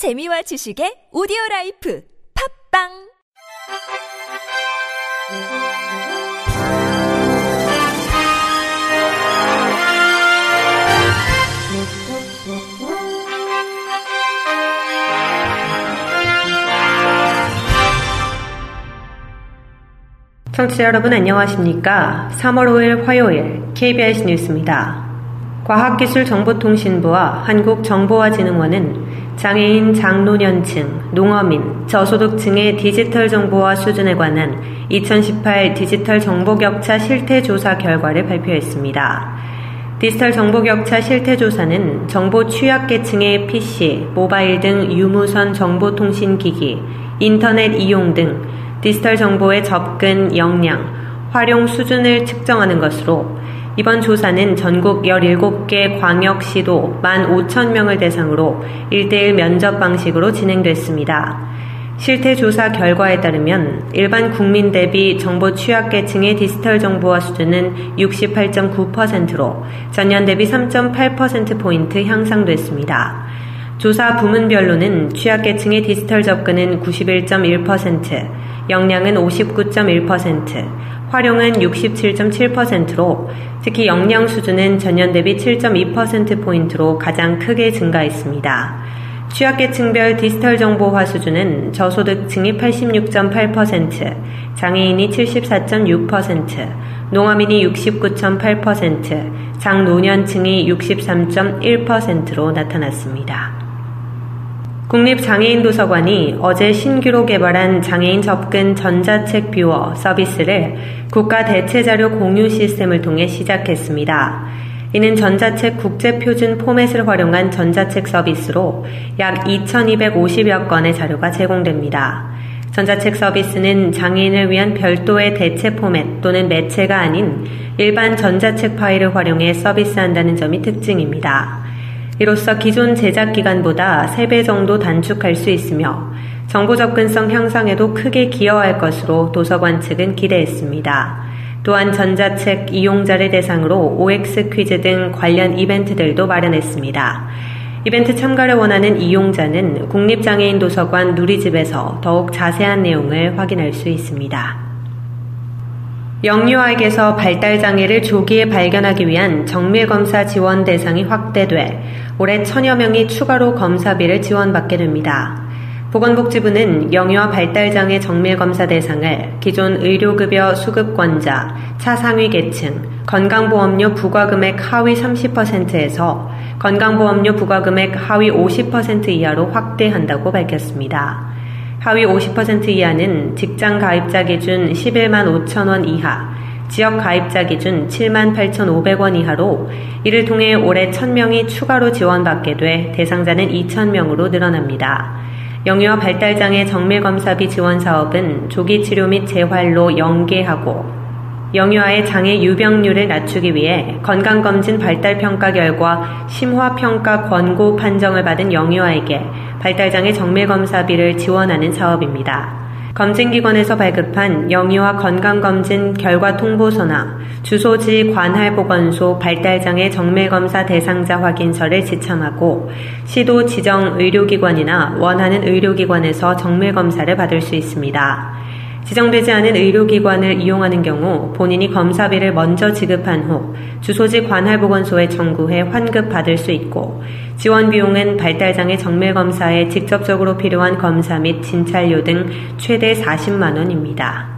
재미와 지식의 오디오 라이프 팝빵 청취자 여러분 안녕하십니까? 3월 5일 화요일 KBS 뉴스입니다. 과학기술정보통신부와 한국정보화진흥원은 장애인, 장노년층, 농어민, 저소득층의 디지털 정보화 수준에 관한 2018 디지털 정보 격차 실태 조사 결과를 발표했습니다. 디지털 정보 격차 실태 조사는 정보 취약 계층의 PC, 모바일 등 유무선 정보통신 기기, 인터넷 이용 등 디지털 정보의 접근, 역량, 활용 수준을 측정하는 것으로 이번 조사는 전국 17개 광역시도 15,000명을 대상으로 1대1 면접 방식으로 진행됐습니다. 실태 조사 결과에 따르면 일반 국민 대비 정보 취약계층의 디지털 정보화 수준은 68.9%로 전년 대비 3.8%포인트 향상됐습니다. 조사 부문별로는 취약계층의 디지털 접근은 91.1%, 역량은 59.1%, 활용은 67.7%로 특히 역량 수준은 전년 대비 7.2%포인트로 가장 크게 증가했습니다. 취약계층별 디지털 정보화 수준은 저소득층이 86.8%, 장애인이 74.6%, 농어민이 69.8%, 장노년층이 63.1%로 나타났습니다. 국립장애인도서관이 어제 신규로 개발한 장애인 접근 전자책 뷰어 서비스를 국가 대체자료 공유 시스템을 통해 시작했습니다. 이는 전자책 국제표준 포맷을 활용한 전자책 서비스로 약 2250여 건의 자료가 제공됩니다. 전자책 서비스는 장애인을 위한 별도의 대체 포맷 또는 매체가 아닌 일반 전자책 파일을 활용해 서비스한다는 점이 특징입니다. 이로써 기존 제작 기간보다 3배 정도 단축할 수 있으며 정보 접근성 향상에도 크게 기여할 것으로 도서관 측은 기대했습니다. 또한 전자책 이용자를 대상으로 OX 퀴즈 등 관련 이벤트들도 마련했습니다. 이벤트 참가를 원하는 이용자는 국립장애인 도서관 누리집에서 더욱 자세한 내용을 확인할 수 있습니다. 영유아에게서 발달장애를 조기에 발견하기 위한 정밀검사 지원 대상이 확대돼 올해 천여 명이 추가로 검사비를 지원받게 됩니다. 보건복지부는 영유아 발달장애 정밀검사 대상을 기존 의료급여 수급권자, 차상위 계층, 건강보험료 부과금액 하위 30%에서 건강보험료 부과금액 하위 50% 이하로 확대한다고 밝혔습니다. 하위 50% 이하는 직장 가입자 기준 11만 5천 원 이하, 지역 가입자 기준 7만 8,500원 이하로 이를 통해 올해 1,000명이 추가로 지원받게 돼 대상자는 2,000명으로 늘어납니다. 영유아 발달장애 정밀검사비 지원 사업은 조기 치료 및 재활로 연계하고 영유아의 장애 유병률을 낮추기 위해 건강검진 발달평가 결과 심화평가 권고 판정을 받은 영유아에게 발달장애 정밀검사비를 지원하는 사업입니다. 검진기관에서 발급한 영유아 건강검진 결과 통보서나 주소지 관할보건소 발달장애 정밀검사 대상자 확인서를 지참하고 시도 지정 의료기관이나 원하는 의료기관에서 정밀검사를 받을 수 있습니다. 지정되지 않은 의료기관을 이용하는 경우 본인이 검사비를 먼저 지급한 후 주소지 관할보건소에 청구해 환급받을 수 있고 지원 비용은 발달장애 정밀 검사에 직접적으로 필요한 검사 및 진찰료 등 최대 40만 원입니다.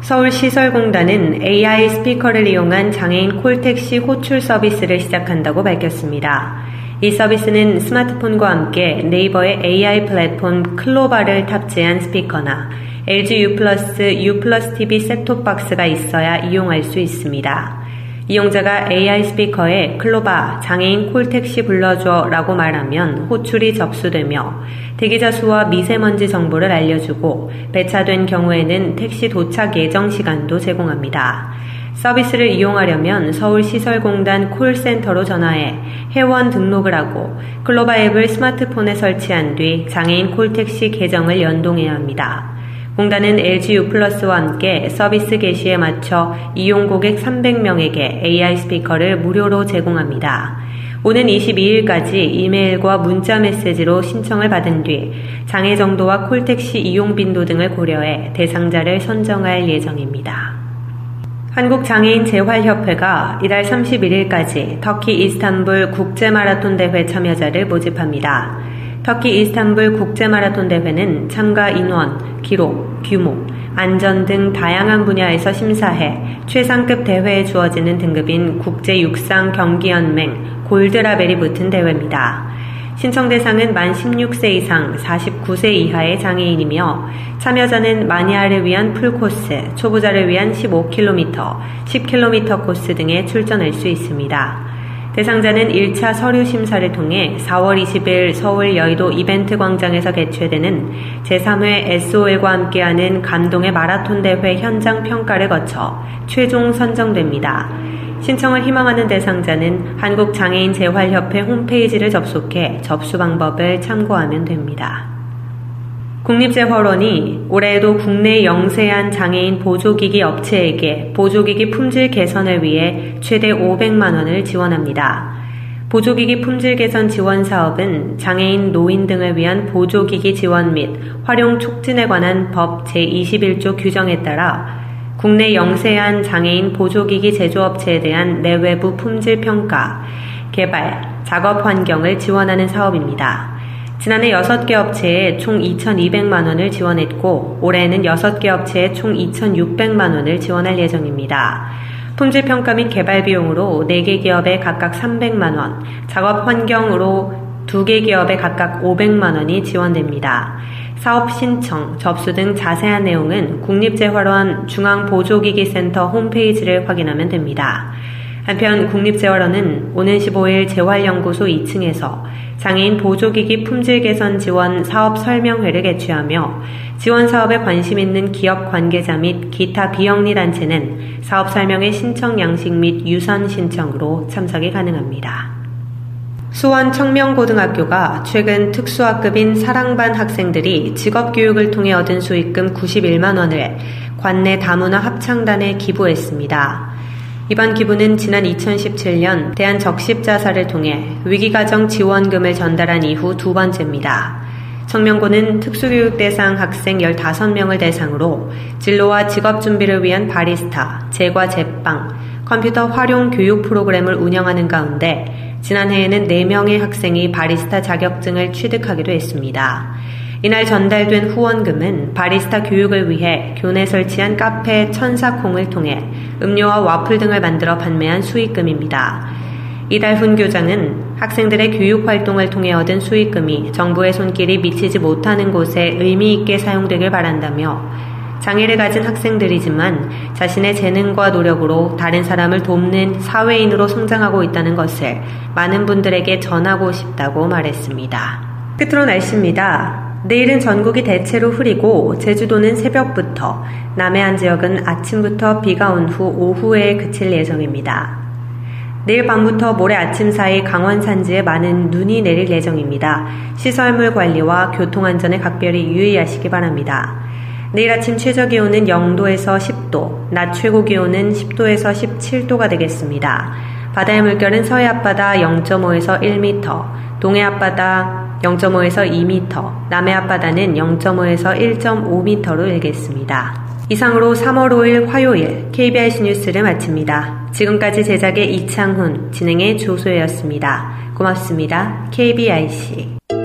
서울시설공단은 AI 스피커를 이용한 장애인 콜택시 호출 서비스를 시작한다고 밝혔습니다. 이 서비스는 스마트폰과 함께 네이버의 AI 플랫폼 클로바를 탑재한 스피커나 LG U 플러스 U 플러스 TV 셋톱박스가 있어야 이용할 수 있습니다. 이용자가 AI 스피커에 클로바 장애인 콜택시 불러줘 라고 말하면 호출이 접수되며 대기자 수와 미세먼지 정보를 알려주고 배차된 경우에는 택시 도착 예정 시간도 제공합니다. 서비스를 이용하려면 서울시설공단 콜센터로 전화해 회원 등록을 하고 클로바 앱을 스마트폰에 설치한 뒤 장애인 콜택시 계정을 연동해야 합니다. 공단은 LG U 플러스와 함께 서비스 개시에 맞춰 이용 고객 300명에게 AI 스피커를 무료로 제공합니다. 오는 22일까지 이메일과 문자 메시지로 신청을 받은 뒤 장애 정도와 콜택시 이용 빈도 등을 고려해 대상자를 선정할 예정입니다. 한국장애인 재활협회가 이달 31일까지 터키 이스탄불 국제마라톤 대회 참여자를 모집합니다. 터키 이스탄불 국제 마라톤 대회는 참가 인원, 기록, 규모, 안전 등 다양한 분야에서 심사해 최상급 대회에 주어지는 등급인 국제 육상 경기 연맹 골드라벨이 붙은 대회입니다. 신청 대상은 만 16세 이상 49세 이하의 장애인이며 참여자는 마니아를 위한 풀코스, 초보자를 위한 15km, 10km 코스 등에 출전할 수 있습니다. 대상자는 1차 서류 심사를 통해 4월 20일 서울 여의도 이벤트 광장에서 개최되는 제3회 SOL과 함께하는 감동의 마라톤 대회 현장 평가를 거쳐 최종 선정됩니다. 신청을 희망하는 대상자는 한국장애인 재활협회 홈페이지를 접속해 접수 방법을 참고하면 됩니다. 국립재활원이 올해에도 국내 영세한 장애인 보조기기 업체에게 보조기기 품질 개선을 위해 최대 500만 원을 지원합니다. 보조기기 품질 개선 지원 사업은 장애인 노인 등을 위한 보조기기 지원 및 활용 촉진에 관한 법 제21조 규정에 따라 국내 영세한 장애인 보조기기 제조업체에 대한 내외부 품질 평가, 개발, 작업 환경을 지원하는 사업입니다. 지난해 6개 업체에 총 2,200만 원을 지원했고 올해는 6개 업체에 총 2,600만 원을 지원할 예정입니다. 품질 평가 및 개발 비용으로 4개 기업에 각각 300만 원, 작업 환경으로 2개 기업에 각각 500만 원이 지원됩니다. 사업 신청, 접수 등 자세한 내용은 국립재활원 중앙보조기기센터 홈페이지를 확인하면 됩니다. 한편 국립재활원은 오는 15일 재활연구소 2층에서 장애인 보조기기 품질 개선 지원 사업 설명회를 개최하며 지원 사업에 관심 있는 기업 관계자 및 기타 비영리 단체는 사업 설명회 신청 양식 및 유선 신청으로 참석이 가능합니다. 수원 청명고등학교가 최근 특수학급인 사랑반 학생들이 직업교육을 통해 얻은 수익금 91만 원을 관내 다문화 합창단에 기부했습니다. 이번 기부는 지난 2017년 대한적십자사를 통해 위기가정 지원금을 전달한 이후 두 번째입니다. 청명고는 특수교육 대상 학생 15명을 대상으로 진로와 직업 준비를 위한 바리스타, 제과 제빵, 컴퓨터 활용 교육 프로그램을 운영하는 가운데 지난해에는 4명의 학생이 바리스타 자격증을 취득하기도 했습니다. 이날 전달된 후원금은 바리스타 교육을 위해 교내 설치한 카페 천사콩을 통해 음료와 와플 등을 만들어 판매한 수익금입니다. 이달훈 교장은 학생들의 교육 활동을 통해 얻은 수익금이 정부의 손길이 미치지 못하는 곳에 의미 있게 사용되길 바란다며 장애를 가진 학생들이지만 자신의 재능과 노력으로 다른 사람을 돕는 사회인으로 성장하고 있다는 것을 많은 분들에게 전하고 싶다고 말했습니다. 끝으로 날씨입니다. 내일은 전국이 대체로 흐리고 제주도는 새벽부터, 남해안 지역은 아침부터 비가 온 후 오후에 그칠 예정입니다. 내일 밤부터 모레 아침 사이 강원 산지에 많은 눈이 내릴 예정입니다. 시설물 관리와 교통안전에 각별히 유의하시기 바랍니다. 내일 아침 최저 기온은 0도에서 10도, 낮 최고 기온은 10도에서 17도가 되겠습니다. 바다의 물결은 서해 앞바다 0.5에서 1m, 동해 앞바다 0.5에서 2m, 남해 앞바다는 0.5에서 1.5m로 일겠습니다. 이상으로 3월 5일 화요일 KBIC 뉴스를 마칩니다. 지금까지 제작의 이창훈, 진행의 조소혜였습니다. 고맙습니다. KBIC.